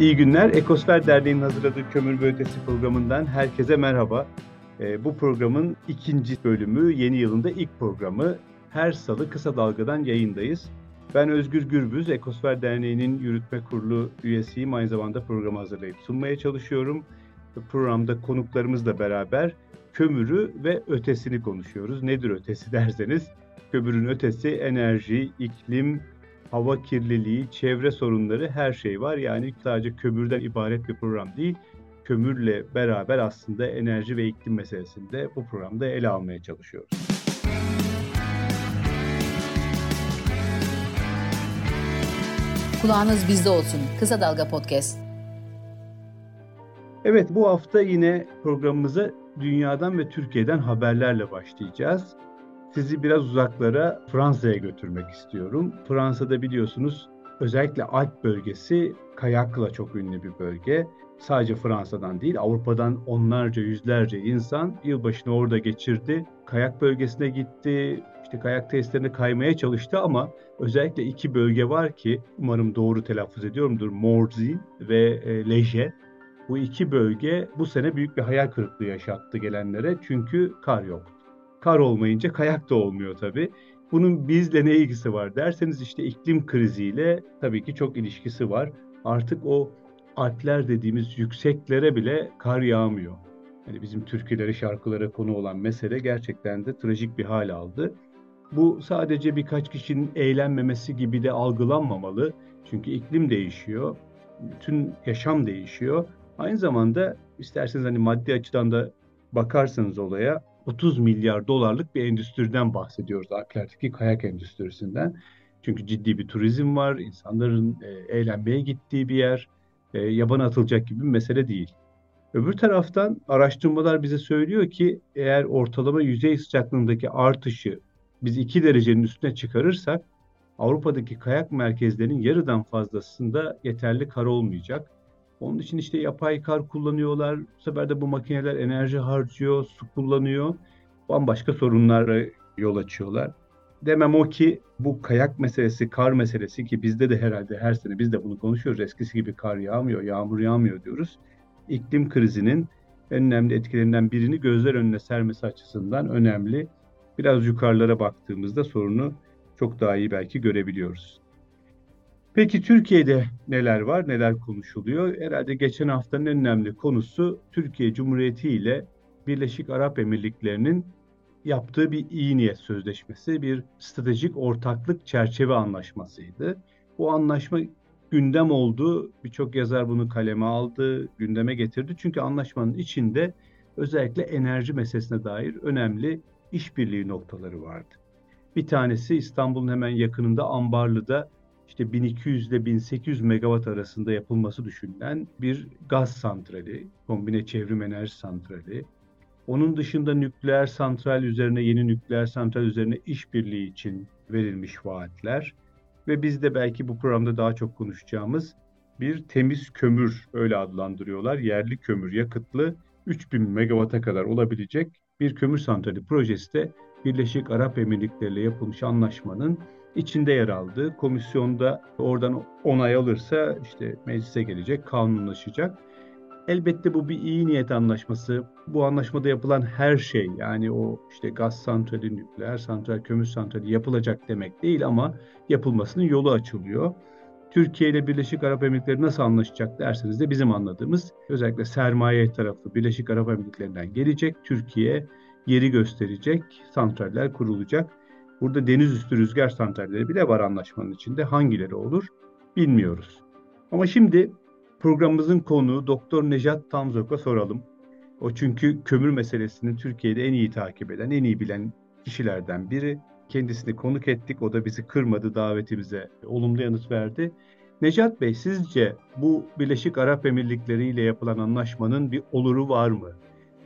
İyi günler. Ekosfer Derneği'nin hazırladığı Kömür ve Ötesi programından herkese merhaba. Ee, bu programın ikinci bölümü, yeni yılında ilk programı. Her salı kısa dalgadan yayındayız. Ben Özgür Gürbüz, Ekosfer Derneği'nin yürütme kurulu üyesiyim. Aynı zamanda programı hazırlayıp sunmaya çalışıyorum. Programda konuklarımızla beraber kömürü ve ötesini konuşuyoruz. Nedir ötesi derseniz, kömürün ötesi enerji, iklim, hava kirliliği, çevre sorunları her şey var. Yani sadece kömürden ibaret bir program değil. Kömürle beraber aslında enerji ve iklim meselesini de bu programda ele almaya çalışıyoruz. Kulağınız bizde olsun. Kısa Dalga Podcast. Evet bu hafta yine programımıza dünyadan ve Türkiye'den haberlerle başlayacağız. Sizi biraz uzaklara Fransa'ya götürmek istiyorum. Fransa'da biliyorsunuz özellikle Alp bölgesi kayakla çok ünlü bir bölge. Sadece Fransa'dan değil Avrupa'dan onlarca yüzlerce insan yılbaşını orada geçirdi. Kayak bölgesine gitti, işte kayak testlerinde kaymaya çalıştı ama özellikle iki bölge var ki umarım doğru telaffuz ediyorumdur. Morzine ve e, Leje. Bu iki bölge bu sene büyük bir hayal kırıklığı yaşattı gelenlere çünkü kar yok. Kar olmayınca kayak da olmuyor tabii. Bunun bizle ne ilgisi var derseniz işte iklim kriziyle tabii ki çok ilişkisi var. Artık o Alpler dediğimiz yükseklere bile kar yağmıyor. Yani bizim türkülere, şarkılara konu olan mesele gerçekten de trajik bir hal aldı. Bu sadece birkaç kişinin eğlenmemesi gibi de algılanmamalı. Çünkü iklim değişiyor, bütün yaşam değişiyor. Aynı zamanda isterseniz hani maddi açıdan da bakarsanız olaya 30 milyar dolarlık bir endüstriden bahsediyoruz. Aklar'daki kayak endüstrisinden. Çünkü ciddi bir turizm var, insanların e, eğlenmeye gittiği bir yer, e, yabana atılacak gibi bir mesele değil. Öbür taraftan araştırmalar bize söylüyor ki eğer ortalama yüzey sıcaklığındaki artışı biz 2 derecenin üstüne çıkarırsak Avrupa'daki kayak merkezlerinin yarıdan fazlasında yeterli kar olmayacak. Onun için işte yapay kar kullanıyorlar. Bu sefer de bu makineler enerji harcıyor, su kullanıyor. Bambaşka sorunlara yol açıyorlar. Demem o ki bu kayak meselesi, kar meselesi ki bizde de herhalde her sene biz de bunu konuşuyoruz. Eskisi gibi kar yağmıyor, yağmur yağmıyor diyoruz. İklim krizinin en önemli etkilerinden birini gözler önüne sermesi açısından önemli. Biraz yukarılara baktığımızda sorunu çok daha iyi belki görebiliyoruz. Peki Türkiye'de neler var, neler konuşuluyor? Herhalde geçen haftanın en önemli konusu Türkiye Cumhuriyeti ile Birleşik Arap Emirlikleri'nin yaptığı bir iyi niyet sözleşmesi, bir stratejik ortaklık çerçeve anlaşmasıydı. Bu anlaşma gündem oldu. Birçok yazar bunu kaleme aldı, gündeme getirdi. Çünkü anlaşmanın içinde özellikle enerji meselesine dair önemli işbirliği noktaları vardı. Bir tanesi İstanbul'un hemen yakınında Ambarlı'da işte 1200 ile 1800 megawatt arasında yapılması düşünülen bir gaz santrali, kombine çevrim enerji santrali. Onun dışında nükleer santral üzerine, yeni nükleer santral üzerine işbirliği için verilmiş vaatler ve biz de belki bu programda daha çok konuşacağımız bir temiz kömür öyle adlandırıyorlar. Yerli kömür yakıtlı 3000 megawatt'a kadar olabilecek bir kömür santrali projesi de Birleşik Arap Emirlikleri ile yapılmış anlaşmanın içinde yer aldı. Komisyonda oradan onay alırsa işte meclise gelecek, kanunlaşacak. Elbette bu bir iyi niyet anlaşması. Bu anlaşmada yapılan her şey yani o işte gaz santrali, nükleer santral, kömür santrali yapılacak demek değil ama yapılmasının yolu açılıyor. Türkiye ile Birleşik Arap Emirlikleri nasıl anlaşacak derseniz de bizim anladığımız özellikle sermaye tarafı Birleşik Arap Emirlikleri'nden gelecek. Türkiye yeri gösterecek, santraller kurulacak. Burada deniz üstü rüzgar santralleri bile var anlaşmanın içinde. Hangileri olur bilmiyoruz. Ama şimdi programımızın konuğu Doktor Nejat Tamzok'a soralım. O çünkü kömür meselesini Türkiye'de en iyi takip eden, en iyi bilen kişilerden biri. Kendisini konuk ettik. O da bizi kırmadı davetimize. Olumlu yanıt verdi. Necat Bey sizce bu Birleşik Arap Emirlikleri ile yapılan anlaşmanın bir oluru var mı?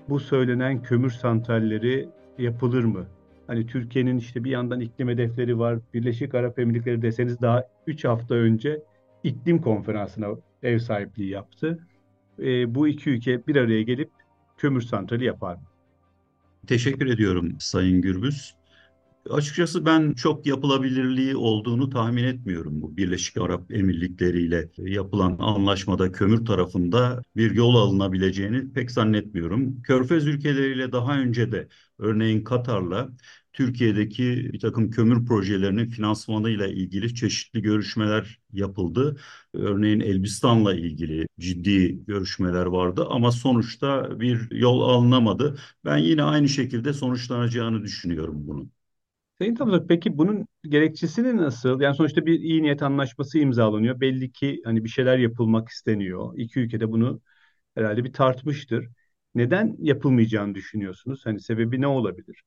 Bu söylenen kömür santralleri yapılır mı? Hani Türkiye'nin işte bir yandan iklim hedefleri var. Birleşik Arap Emirlikleri deseniz daha 3 hafta önce iklim konferansına ev sahipliği yaptı. E, bu iki ülke bir araya gelip kömür santrali yapar mı? Teşekkür ediyorum Sayın Gürbüz. Açıkçası ben çok yapılabilirliği olduğunu tahmin etmiyorum bu Birleşik Arap Emirlikleri ile yapılan anlaşmada kömür tarafında bir yol alınabileceğini pek zannetmiyorum. Körfez ülkeleriyle daha önce de örneğin Katar'la Türkiye'deki bir takım kömür projelerinin finansmanıyla ilgili çeşitli görüşmeler yapıldı. Örneğin Elbistan'la ilgili ciddi görüşmeler vardı ama sonuçta bir yol alınamadı. Ben yine aynı şekilde sonuçlanacağını düşünüyorum bunun. Sayın Tamzak, peki bunun gerekçesini nasıl? Yani sonuçta bir iyi niyet anlaşması imzalanıyor. Belli ki hani bir şeyler yapılmak isteniyor. İki ülke de bunu herhalde bir tartmıştır. Neden yapılmayacağını düşünüyorsunuz? Hani sebebi ne olabilir?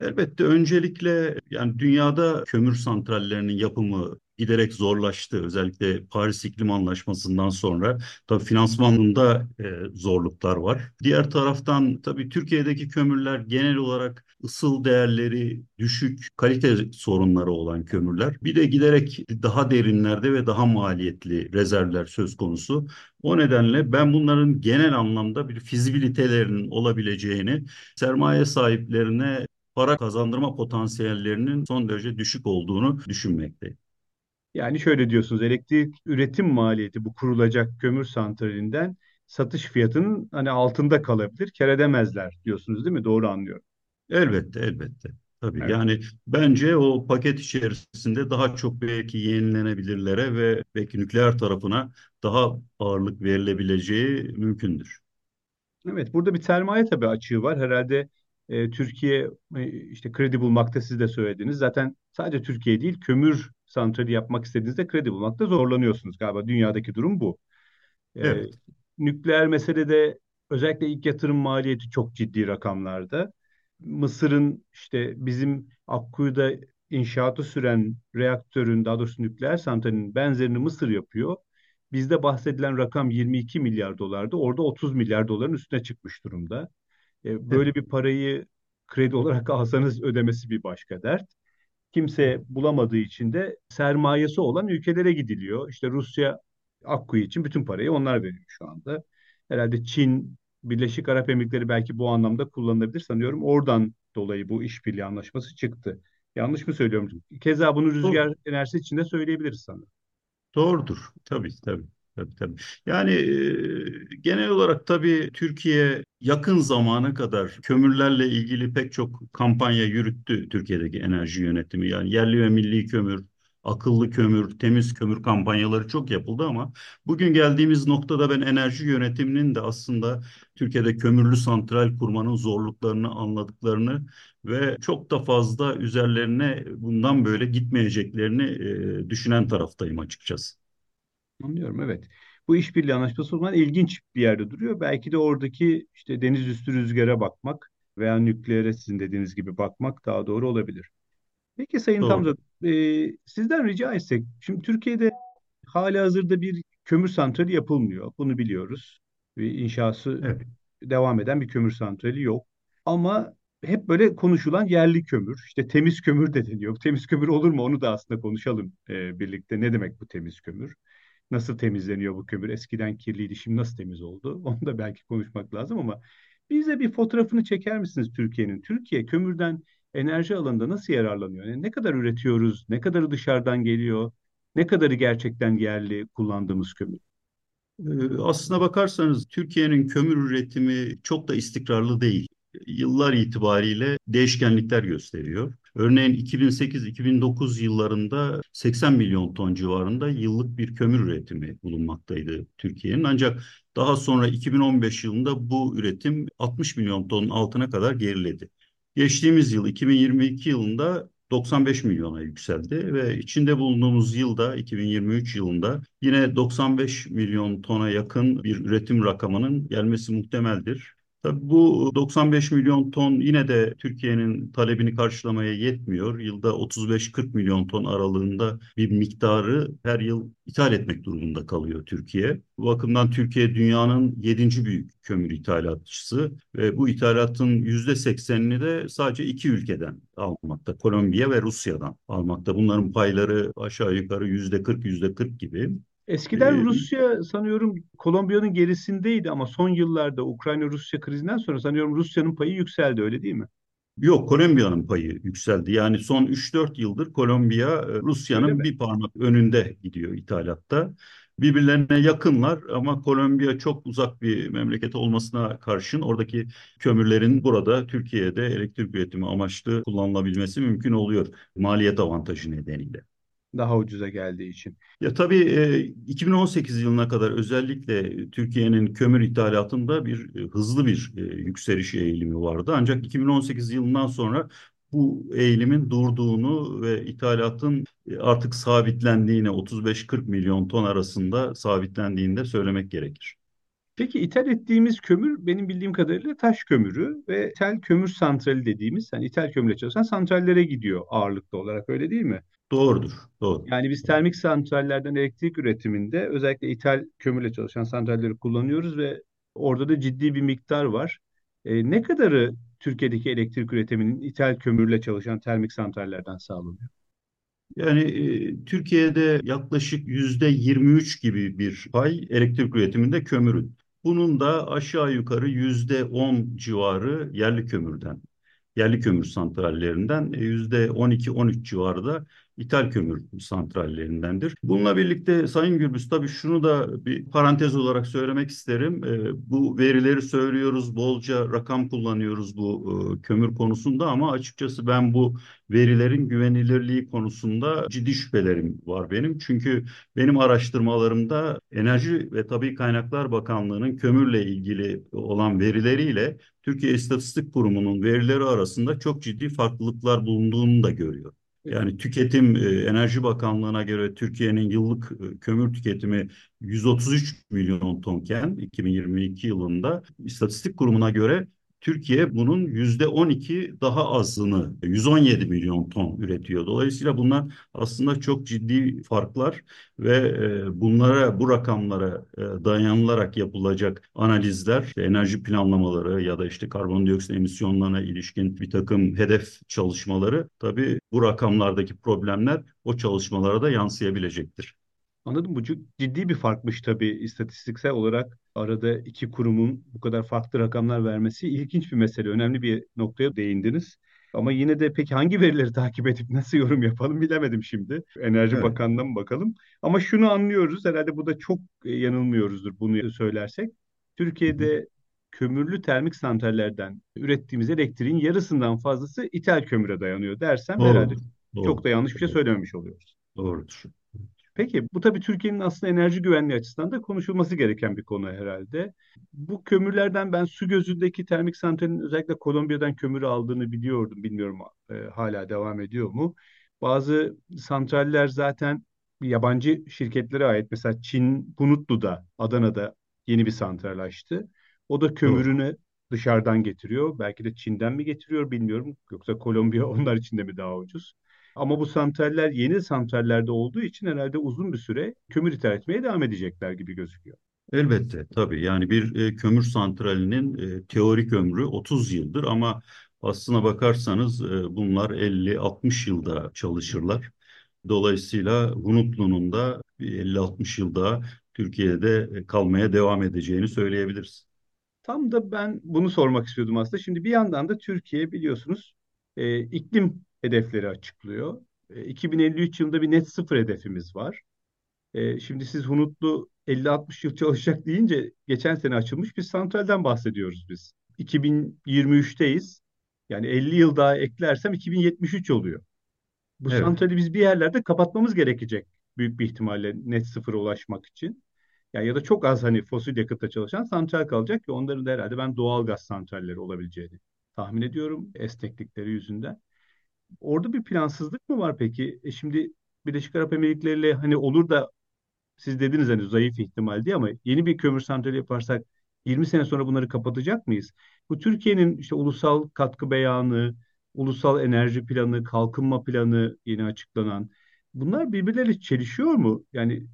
Elbette öncelikle yani dünyada kömür santrallerinin yapımı giderek zorlaştı. Özellikle Paris İklim Anlaşması'ndan sonra tabii finansmanında e, zorluklar var. Diğer taraftan tabii Türkiye'deki kömürler genel olarak ısıl değerleri düşük, kalite sorunları olan kömürler. Bir de giderek daha derinlerde ve daha maliyetli rezervler söz konusu. O nedenle ben bunların genel anlamda bir fizibilitelerinin olabileceğini, sermaye sahiplerine para kazandırma potansiyellerinin son derece düşük olduğunu düşünmekteyim. Yani şöyle diyorsunuz, elektrik üretim maliyeti bu kurulacak kömür santralinden satış fiyatının hani altında kalabilir, kar edemezler diyorsunuz değil mi? Doğru anlıyorum. Elbette, elbette. Tabii Evet. yani bence o paket içerisinde daha çok belki yenilenebilirlere ve belki nükleer tarafına daha ağırlık verilebileceği mümkündür. Evet, burada bir sermaye tabii açığı var. Herhalde e, Türkiye e, işte kredi bulmakta siz de söylediniz. Zaten sadece Türkiye değil, kömür santrali yapmak istediğinizde kredi bulmakta zorlanıyorsunuz galiba. Dünyadaki durum bu. E, Evet, nükleer meselede özellikle ilk yatırım maliyeti çok ciddi rakamlarda. Mısır'ın işte bizim Akkuyu'da inşaatı süren reaktörün, daha doğrusu nükleer santralinin benzerini Mısır yapıyor. Bizde bahsedilen rakam 22 milyar dolardı. Orada 30 milyar doların üstüne çıkmış durumda. E, evet. böyle bir parayı kredi olarak alsanız ödemesi bir başka dert. Kimse bulamadığı için de sermayesi olan ülkelere gidiliyor. İşte Rusya Akkuyu için bütün parayı onlar veriyor şu anda. Herhalde Çin, Birleşik Arap Emirlikleri belki bu anlamda kullanılabilir sanıyorum. Oradan dolayı bu işbirliği anlaşması çıktı. Yanlış mı söylüyorum? Keza bunu Doğru. rüzgar enerjisi için de söyleyebiliriz sanırım. Doğrudur. Tabii tabii. Tabii tabii. Yani e, genel olarak tabii Türkiye yakın zamana kadar kömürlerle ilgili pek çok kampanya yürüttü Türkiye'deki enerji yönetimi. Yani yerli ve milli kömür, akıllı kömür, temiz kömür kampanyaları çok yapıldı ama bugün geldiğimiz noktada ben enerji yönetiminin de aslında Türkiye'de kömürlü santral kurmanın zorluklarını anladıklarını ve çok da fazla üzerlerine bundan böyle gitmeyeceklerini e, düşünen taraftayım açıkçası. Anlıyorum, evet. Bu işbirliği anlaşması o zaman ilginç bir yerde duruyor. Belki de oradaki işte deniz üstü rüzgara bakmak veya nükleere sizin dediğiniz gibi bakmak daha doğru olabilir. Peki Sayın Doğru. Tamza, e, sizden rica etsek, şimdi Türkiye'de hali hazırda bir kömür santrali yapılmıyor. Bunu biliyoruz. Ve inşası Evet. devam eden bir kömür santrali yok. Ama hep böyle konuşulan yerli kömür, işte temiz kömür de deniyor. Temiz kömür olur mu? Onu da aslında konuşalım e, birlikte. Ne demek bu temiz kömür? Nasıl temizleniyor bu kömür? Eskiden kirliydi, şimdi nasıl temiz oldu? Onu da belki konuşmak lazım ama bize bir fotoğrafını çeker misiniz Türkiye'nin? Türkiye kömürden enerji alanında nasıl yararlanıyor? Yani ne kadar üretiyoruz? Ne kadarı dışarıdan geliyor? Ne kadarı gerçekten yerli kullandığımız kömür? Ee, Aslına bakarsanız Türkiye'nin kömür üretimi çok da istikrarlı değil. Yıllar itibariyle değişkenlikler gösteriyor. Örneğin 2008-2009 yıllarında 80 milyon ton civarında yıllık bir kömür üretimi bulunmaktaydı Türkiye'nin. Ancak daha sonra 2015 yılında bu üretim 60 milyon tonun altına kadar geriledi. Geçtiğimiz yıl 2022 yılında 95 milyona yükseldi ve içinde bulunduğumuz yılda 2023 yılında yine 95 milyon tona yakın bir üretim rakamının gelmesi muhtemeldir. Tabii bu 95 milyon ton yine de Türkiye'nin talebini karşılamaya yetmiyor. Yılda 35-40 milyon ton aralığında bir miktarı her yıl ithal etmek durumunda kalıyor Türkiye. Bu bakımdan Türkiye dünyanın yedinci büyük kömür ithalatçısı ve bu ithalatın yüzde seksenini de sadece iki ülkeden almakta. Kolombiya ve Rusya'dan almakta. Bunların payları aşağı yukarı yüzde 40, yüzde 40 gibi. Eskiden Ee, Rusya sanıyorum Kolombiya'nın gerisindeydi ama son yıllarda Ukrayna-Rusya krizinden sonra sanıyorum Rusya'nın payı yükseldi öyle değil mi? Yok, Kolombiya'nın payı yükseldi. Yani son 3-4 yıldır Kolombiya e, Rusya'nın bir parmak önünde gidiyor ithalatta. Birbirlerine yakınlar ama Kolombiya çok uzak bir memleket olmasına karşın oradaki kömürlerin burada Türkiye'de elektrik üretimi amaçlı kullanılabilmesi mümkün oluyor maliyet avantajı nedeniyle. Daha ucuza geldiği için. Ya tabii e, 2018 yılına kadar özellikle Türkiye'nin kömür ithalatında bir e, hızlı bir e, yükseliş eğilimi vardı. Ancak 2018 yılından sonra bu eğilimin durduğunu ve ithalatın e, artık sabitlendiğini 35-40 milyon ton arasında sabitlendiğini de söylemek gerekir. Peki ithal ettiğimiz kömür benim bildiğim kadarıyla taş kömürü ve ithal kömür santrali dediğimiz yani ithal kömürle çalışan santrallere gidiyor ağırlıklı olarak öyle değil mi? Doğrudur, doğru. Yani biz termik santrallerden elektrik üretiminde özellikle ithal kömürle çalışan santralleri kullanıyoruz ve orada da ciddi bir miktar var. E, ne kadarı Türkiye'deki elektrik üretiminin ithal kömürle çalışan termik santrallerden sağlanıyor? Yani e, Türkiye'de yaklaşık yüzde 23 gibi bir pay elektrik üretiminde kömürün. Bunun da aşağı yukarı yüzde 10 civarı yerli kömürden yerli kömür santrallerinden e, yüzde 12-13 civarı da ithal kömür santrallerindendir. Bununla birlikte Sayın Gürbüz tabii şunu da bir parantez olarak söylemek isterim. E, bu verileri söylüyoruz, bolca rakam kullanıyoruz bu e, kömür konusunda ama açıkçası ben bu verilerin güvenilirliği konusunda ciddi şüphelerim var benim. Çünkü benim araştırmalarımda Enerji ve Tabii Kaynaklar Bakanlığı'nın kömürle ilgili olan verileriyle Türkiye İstatistik Kurumu'nun verileri arasında çok ciddi farklılıklar bulunduğunu da görüyor. Yani tüketim e, Enerji Bakanlığı'na göre Türkiye'nin yıllık e, kömür tüketimi 133 milyon tonken 2022 yılında İstatistik Kurumu'na göre Türkiye bunun yüzde 12 daha azını 117 milyon ton üretiyor. Dolayısıyla bunlar aslında çok ciddi farklar ve e, bunlara bu rakamlara e, dayanılarak yapılacak analizler, işte enerji planlamaları ya da işte karbondioksit emisyonlarına ilişkin bir takım hedef çalışmaları tabii bu rakamlardaki problemler o çalışmalara da yansıyabilecektir. Anladım. Bu ciddi bir farkmış tabii istatistiksel olarak arada iki kurumun bu kadar farklı rakamlar vermesi ilginç bir mesele. Önemli bir noktaya değindiniz. Ama yine de peki hangi verileri takip edip nasıl yorum yapalım bilemedim şimdi. Enerji Evet. Bakanlığı'na mı bakalım? Ama şunu anlıyoruz herhalde bu da çok e, yanılmıyoruzdur bunu söylersek. Türkiye'de kömürlü termik santrallerden ürettiğimiz elektriğin yarısından fazlası ithal kömüre dayanıyor dersem herhalde Doğrudur. çok da yanlış bir şey söylememiş oluyoruz. Doğrudur. Peki bu tabii Türkiye'nin aslında enerji güvenliği açısından da konuşulması gereken bir konu herhalde. Bu kömürlerden ben su gözündeki termik santralin özellikle Kolombiya'dan kömürü aldığını biliyordum. Bilmiyorum e, hala devam ediyor mu? Bazı santraller zaten yabancı şirketlere ait. Mesela Çin Hunutlu'da, Adana'da yeni bir santral açtı. O da Doğru. kömürünü dışarıdan getiriyor. Belki de Çin'den mi getiriyor bilmiyorum. Yoksa Kolombiya onlar için de mi daha ucuz? Ama bu santraller yeni santrallerde olduğu için herhalde uzun bir süre kömür ithal etmeye devam edecekler gibi gözüküyor. Elbette tabii yani bir e, kömür santralinin e, teorik ömrü 30 yıldır ama aslına bakarsanız e, bunlar 50-60 yılda çalışırlar. Dolayısıyla Hunutlu'nun da bir 50-60 yılda Türkiye'de e, kalmaya devam edeceğini söyleyebiliriz. Tam da ben bunu sormak istiyordum aslında. Şimdi bir yandan da Türkiye biliyorsunuz e, iklim hedefleri açıklıyor. E, 2053 yılında bir net sıfır hedefimiz var. E, şimdi siz Hunutlu 50-60 yıl çalışacak deyince geçen sene açılmış bir santralden bahsediyoruz biz. 2023'teyiz. Yani 50 yıl daha eklersem 2073 oluyor. Bu Evet. santrali biz bir yerlerde kapatmamız gerekecek büyük bir ihtimalle net sıfıra ulaşmak için. Yani ya da çok az hani fosil yakıtta çalışan santral kalacak ki onların da herhalde ben doğal gaz santralleri olabileceğini tahmin ediyorum esneklikleri yüzünden. Orada bir plansızlık mı var peki? E şimdi Birleşik Arap Emirlikleri ile hani olur da siz dediniz hani zayıf ihtimal diye ama yeni bir kömür santrali yaparsak 20 sene sonra bunları kapatacak mıyız? Bu Türkiye'nin işte ulusal katkı beyanı, ulusal enerji planı, kalkınma planı yeni açıklanan bunlar birbirleriyle çelişiyor mu? Yani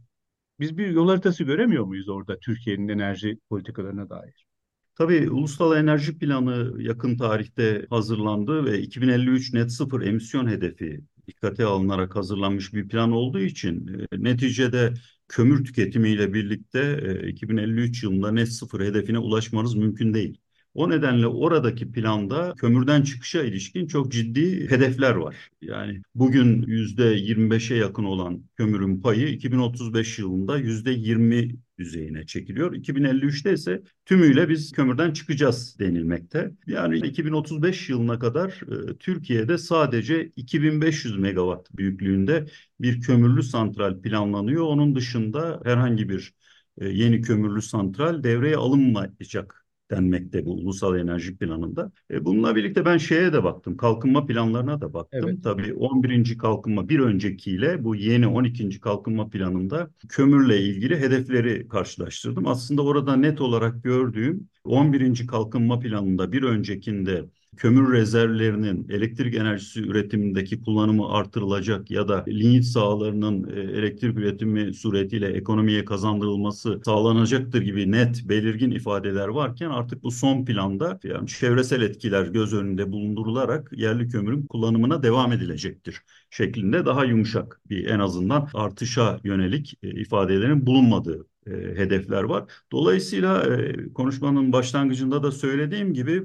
biz bir yol haritası göremiyor muyuz orada Türkiye'nin enerji politikalarına dair? Tabii Ulusal Enerji Planı yakın tarihte hazırlandı ve 2053 net sıfır emisyon hedefi dikkate alınarak hazırlanmış bir plan olduğu için e, neticede kömür tüketimiyle birlikte e, 2053 yılında net sıfır hedefine ulaşmanız mümkün değil. O nedenle oradaki planda kömürden çıkışa ilişkin çok ciddi hedefler var. Yani bugün %25'e yakın olan kömürün payı 2035 yılında %20 düzeyine çekiliyor. 2053'te ise tümüyle biz kömürden çıkacağız denilmekte. Yani 2035 yılına kadar e, Türkiye'de sadece 2500 megawatt büyüklüğünde bir kömürlü santral planlanıyor. Onun dışında herhangi bir e, yeni kömürlü santral devreye alınmayacak denmekte bu ulusal enerji planında. E, bununla birlikte ben şeye de baktım, kalkınma planlarına da baktım. Evet. Tabii 11. kalkınma bir öncekiyle bu yeni 12. kalkınma planında kömürle ilgili hedefleri karşılaştırdım. Aslında orada net olarak gördüğüm 11. kalkınma planında bir öncekinde kömür rezervlerinin elektrik enerjisi üretimindeki kullanımı artırılacak ya da linyit sahalarının e, elektrik üretimi suretiyle ekonomiye kazandırılması sağlanacaktır gibi net belirgin ifadeler varken artık bu son planda yani çevresel etkiler göz önünde bulundurularak yerli kömürün kullanımına devam edilecektir şeklinde daha yumuşak bir en azından artışa yönelik e, ifadelerin bulunmadığı e, hedefler var. Dolayısıyla konuşmanın başlangıcında da söylediğim gibi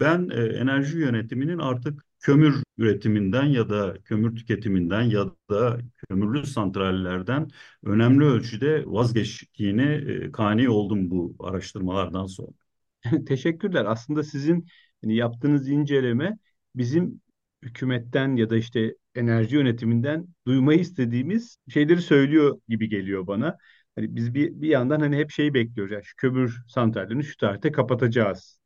ben e, enerji yönetiminin artık kömür üretiminden ya da kömür tüketiminden ya da kömürlü santrallerden önemli ölçüde vazgeçtiğini e, kani oldum bu araştırmalardan sonra. Teşekkürler. Aslında sizin hani yaptığınız inceleme bizim hükümetten ya da işte enerji yönetiminden duymayı istediğimiz şeyleri söylüyor gibi geliyor bana. Hani biz bir, bir yandan hani hep şeyi bekliyoruz. Yani şu kömür santrallerini şu tarihte kapatacağız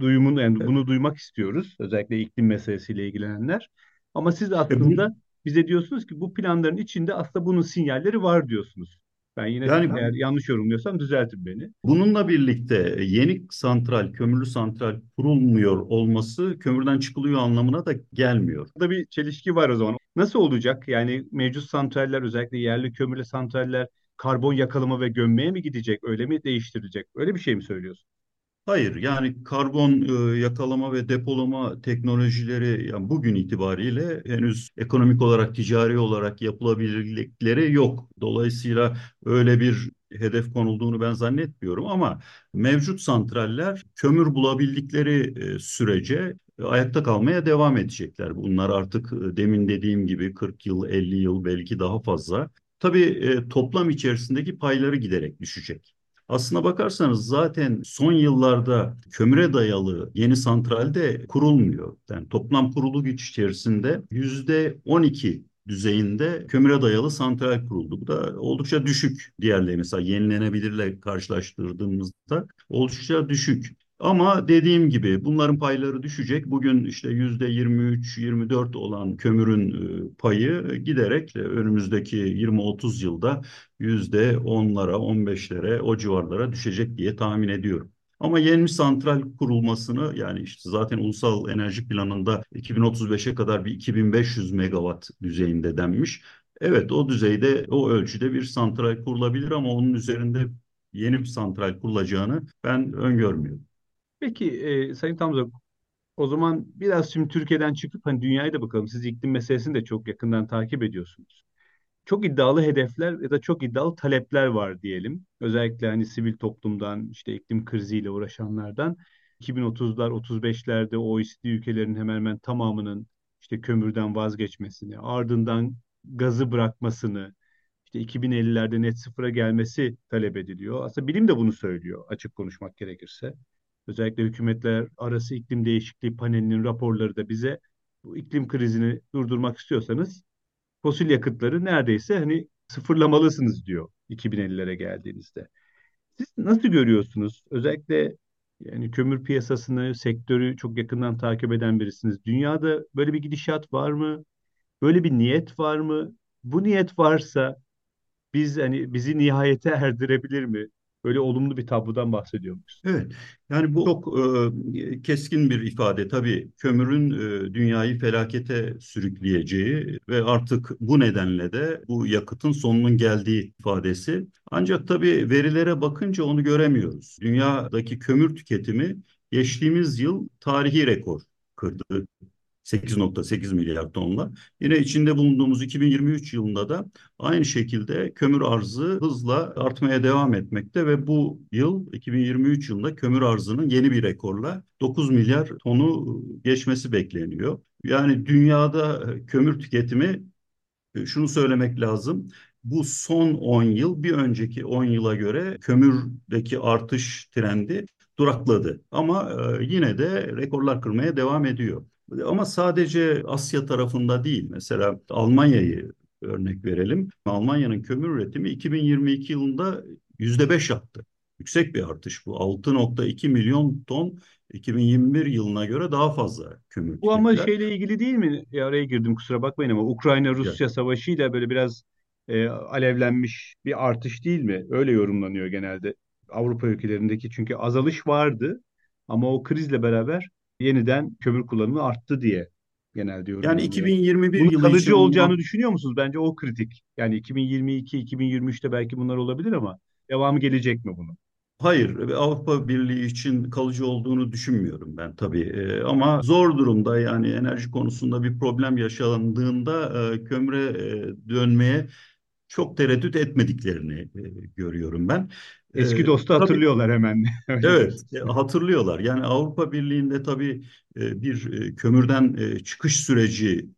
duyumun yani bunu duymak istiyoruz. Özellikle iklim meselesiyle ilgilenenler. Ama siz aslında bize diyorsunuz ki bu planların içinde aslında bunun sinyalleri var diyorsunuz. Ben yine yani, eğer yanlış yorumluyorsam düzeltin beni. Bununla birlikte yeni santral, kömürlü santral kurulmuyor olması kömürden çıkılıyor anlamına da gelmiyor. Burada bir çelişki var o zaman. Nasıl olacak? Yani mevcut santraller özellikle yerli kömürlü santraller karbon yakalama ve gömmeye mi gidecek? Öyle mi değiştirilecek? Öyle bir şey mi söylüyorsun? Hayır yani karbon e, yakalama ve depolama teknolojileri yani bugün itibariyle henüz ekonomik olarak ticari olarak yapılabilirlikleri yok. Dolayısıyla öyle bir hedef konulduğunu ben zannetmiyorum ama mevcut santraller kömür bulabildikleri e, sürece e, ayakta kalmaya devam edecekler. Bunlar artık e, demin dediğim gibi 40 yıl, 50 yıl belki daha fazla. Tabii toplam içerisindeki payları giderek düşecek. Aslına bakarsanız zaten son yıllarda kömüre dayalı yeni santralde kurulmuyor. Yani toplam kurulu güç içerisinde yüzde 12 düzeyinde kömüre dayalı santral kuruldu. Bu da oldukça düşük diğerleri mesela yenilenebilirle karşılaştırdığımızda oldukça düşük. Ama dediğim gibi bunların payları düşecek. Bugün işte yüzde 23-24 olan kömürün e, payı giderek önümüzdeki 20-30 yılda yüzde 10'lara, 15'lere o civarlara düşecek diye tahmin ediyorum. Ama yeni santral kurulmasını yani işte zaten ulusal enerji planında 2035'e kadar bir 2500 megawatt düzeyinde denmiş. Evet o düzeyde o ölçüde bir santral kurulabilir ama onun üzerinde yeni bir santral kurulacağını ben öngörmüyorum. Peki e, Sayın Tamza o zaman biraz şimdi Türkiye'den çıkıp hani dünyaya da bakalım. Siz iklim meselesini de çok yakından takip ediyorsunuz. Çok iddialı hedefler ya da çok iddialı talepler var diyelim. Özellikle hani sivil toplumdan işte iklim kriziyle uğraşanlardan 2030'lar 35'lerde OECD ülkelerinin hemen hemen tamamının işte kömürden vazgeçmesini, ardından gazı bırakmasını, işte 2050'lerde net sıfıra gelmesi talep ediliyor. Aslında bilim de bunu söylüyor açık konuşmak gerekirse. Özellikle hükümetler arası iklim değişikliği panelinin raporları da bize bu iklim krizini durdurmak istiyorsanız fosil yakıtları neredeyse hani sıfırlamalısınız diyor 2050'lere geldiğinizde. Siz nasıl görüyorsunuz? Özellikle yani kömür piyasasını, sektörü çok yakından takip eden birisiniz. Dünyada böyle bir gidişat var mı? Böyle bir niyet var mı? Bu niyet varsa biz hani bizi nihayete erdirebilir mi? Böyle olumlu bir tablodan bahsediyoruz. Evet, yani bu çok e, keskin bir ifade. Tabii kömürün e, dünyayı felakete sürükleyeceği ve artık bu nedenle de bu yakıtın sonunun geldiği ifadesi. Ancak tabii verilere bakınca onu göremiyoruz. Dünyadaki kömür tüketimi geçtiğimiz yıl tarihi rekor kırdı. 8.8 milyar tonla. Yine içinde bulunduğumuz 2023 yılında da aynı şekilde kömür arzı hızla artmaya devam etmekte ve bu yıl 2023 yılında kömür arzının yeni bir rekorla 9 milyar tonu geçmesi bekleniyor. Yani dünyada kömür tüketimi şunu söylemek lazım bu son 10 yıl bir önceki 10 yıla göre kömürdeki artış trendi durakladı. Ama e, yine de rekorlar kırmaya devam ediyor. Ama sadece Asya tarafında değil. Mesela Almanya'yı örnek verelim. Almanya'nın kömür üretimi 2022 yılında %5 arttı. Yüksek bir artış bu. 6.2 milyon ton 2021 yılına göre daha fazla kömür. Bu ama şeyle ilgili değil mi? Ya araya girdim kusura bakmayın ama Ukrayna-Rusya evet. savaşıyla böyle biraz e, alevlenmiş bir artış değil mi? Öyle yorumlanıyor genelde Avrupa ülkelerindeki çünkü azalış vardı ama o krizle beraber yeniden kömür kullanımı arttı diye genelde yorumlanıyor. Yani 2021 Bunun yılı kalıcı için olacağını bundan... düşünüyor musunuz? Bence o kritik. Yani 2022, 2023'te belki bunlar olabilir ama devamı gelecek mi bunun? Hayır, Avrupa Birliği için kalıcı olduğunu düşünmüyorum ben tabii. Ee, ama zor durumda yani enerji konusunda bir problem yaşandığında e, kömüre e, dönmeye çok tereddüt etmediklerini e, görüyorum ben. Eski e, dostu hatırlıyorlar hemen. evet, e, hatırlıyorlar. Yani Avrupa Birliği'nde tabii e, bir e, kömürden çıkış süreci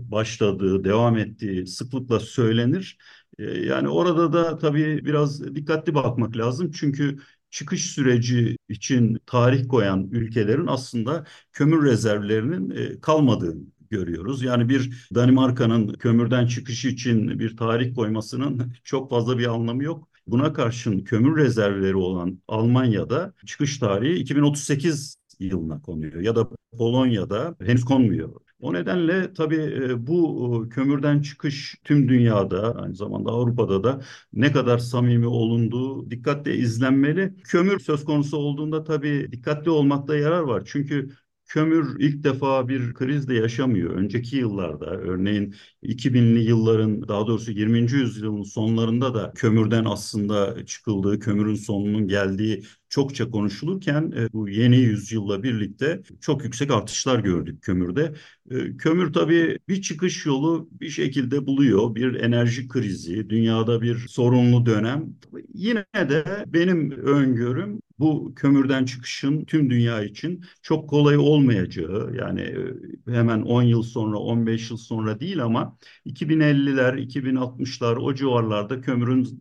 başladığı, devam ettiği sıklıkla söylenir. Yani orada da tabii biraz dikkatli bakmak lazım. Çünkü çıkış süreci için tarih koyan ülkelerin aslında kömür rezervlerinin kalmadığını görüyoruz. Yani bir Danimarka'nın kömürden çıkışı için bir tarih koymasının çok fazla bir anlamı yok. Buna karşın kömür rezervleri olan Almanya'da çıkış tarihi 2038 yılına konuyor ya da Polonya'da henüz konmuyor. O nedenle tabii e, bu e, kömürden çıkış tüm dünyada aynı zamanda Avrupa'da da ne kadar samimi olunduğu dikkatle izlenmeli. Kömür söz konusu olduğunda tabii dikkatli olmakta yarar var. Çünkü Kömür ilk defa bir krizde yaşamıyor. Önceki yıllarda örneğin 2000'li yılların daha doğrusu 20. yüzyılın sonlarında da kömürden aslında çıkıldığı, kömürün sonunun geldiği çokça konuşulurken e, bu yeni yüzyılla birlikte çok yüksek artışlar gördük kömürde. E, kömür tabii bir çıkış yolu bir şekilde buluyor. Bir enerji krizi, dünyada bir sorunlu dönem. Yine de benim öngörüm bu kömürden çıkışın tüm dünya için çok kolay olmayacağı yani e, hemen 10 yıl sonra 15 yıl sonra değil ama 2050'ler 2060'lar o civarlarda kömürün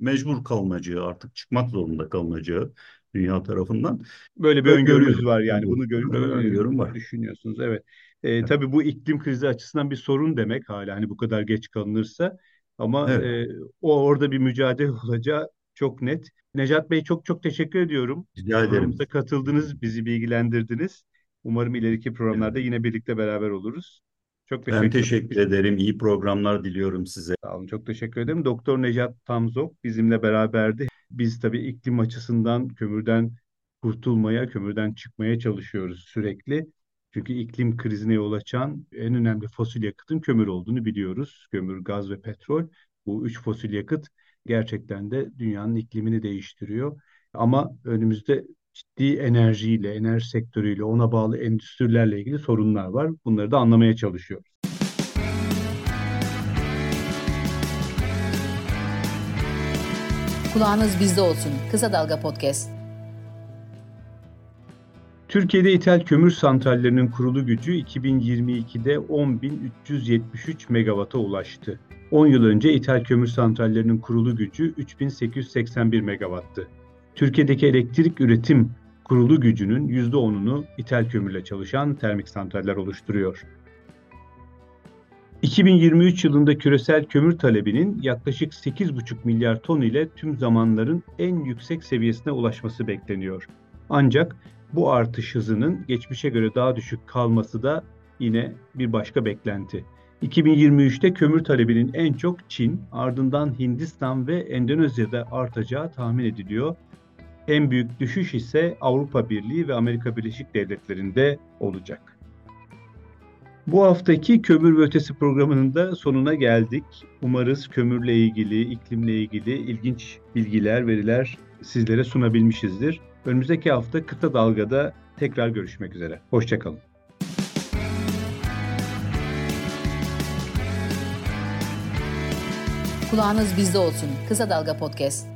mecbur kalınacağı artık çıkmak zorunda kalınacağı dünya tarafından. Böyle bir öngörümüz var yani bunu gör öngörüm var. düşünüyorsunuz evet. Ee, evet. Tabii bu iklim krizi açısından bir sorun demek hala hani bu kadar geç kalınırsa ama evet. e, o orada bir mücadele olacağı çok net. Necat Bey çok çok teşekkür ediyorum. Rica ederim. katıldınız, bizi bilgilendirdiniz. Umarım ileriki programlarda evet. yine birlikte beraber oluruz. Çok teşekkür, ben teşekkür ederim. İyi programlar diliyorum size. Sağ olun. Çok teşekkür ederim. Doktor Necat Tamzok bizimle beraberdi. Biz tabii iklim açısından kömürden kurtulmaya, kömürden çıkmaya çalışıyoruz sürekli. Çünkü iklim krizine yol açan en önemli fosil yakıtın kömür olduğunu biliyoruz. Kömür, gaz ve petrol. Bu üç fosil yakıt gerçekten de dünyanın iklimini değiştiriyor. Ama önümüzde ciddi enerjiyle, enerji sektörüyle, ona bağlı endüstrilerle ilgili sorunlar var. Bunları da anlamaya çalışıyoruz. Kulağınız bizde olsun. Kısa Dalga Podcast. Türkiye'de ithal kömür santrallerinin kurulu gücü 2022'de 10.373 megawata ulaştı. 10 yıl önce ithal kömür santrallerinin kurulu gücü 3881 megawattı. Türkiye'deki elektrik üretim kurulu gücünün %10'unu ithal kömürle çalışan termik santraller oluşturuyor. 2023 yılında küresel kömür talebinin yaklaşık 8,5 milyar ton ile tüm zamanların en yüksek seviyesine ulaşması bekleniyor. Ancak bu artış hızının geçmişe göre daha düşük kalması da yine bir başka beklenti. 2023'te kömür talebinin en çok Çin, ardından Hindistan ve Endonezya'da artacağı tahmin ediliyor. En büyük düşüş ise Avrupa Birliği ve Amerika Birleşik Devletleri'nde olacak. Bu haftaki Kömür ve Ötesi programının da sonuna geldik. Umarız kömürle ilgili, iklimle ilgili ilginç bilgiler, veriler sizlere sunabilmişizdir. Önümüzdeki hafta Kıta Dalga'da tekrar görüşmek üzere. Hoşçakalın. Kulağınız bizde olsun. Kısa Dalga Podcast.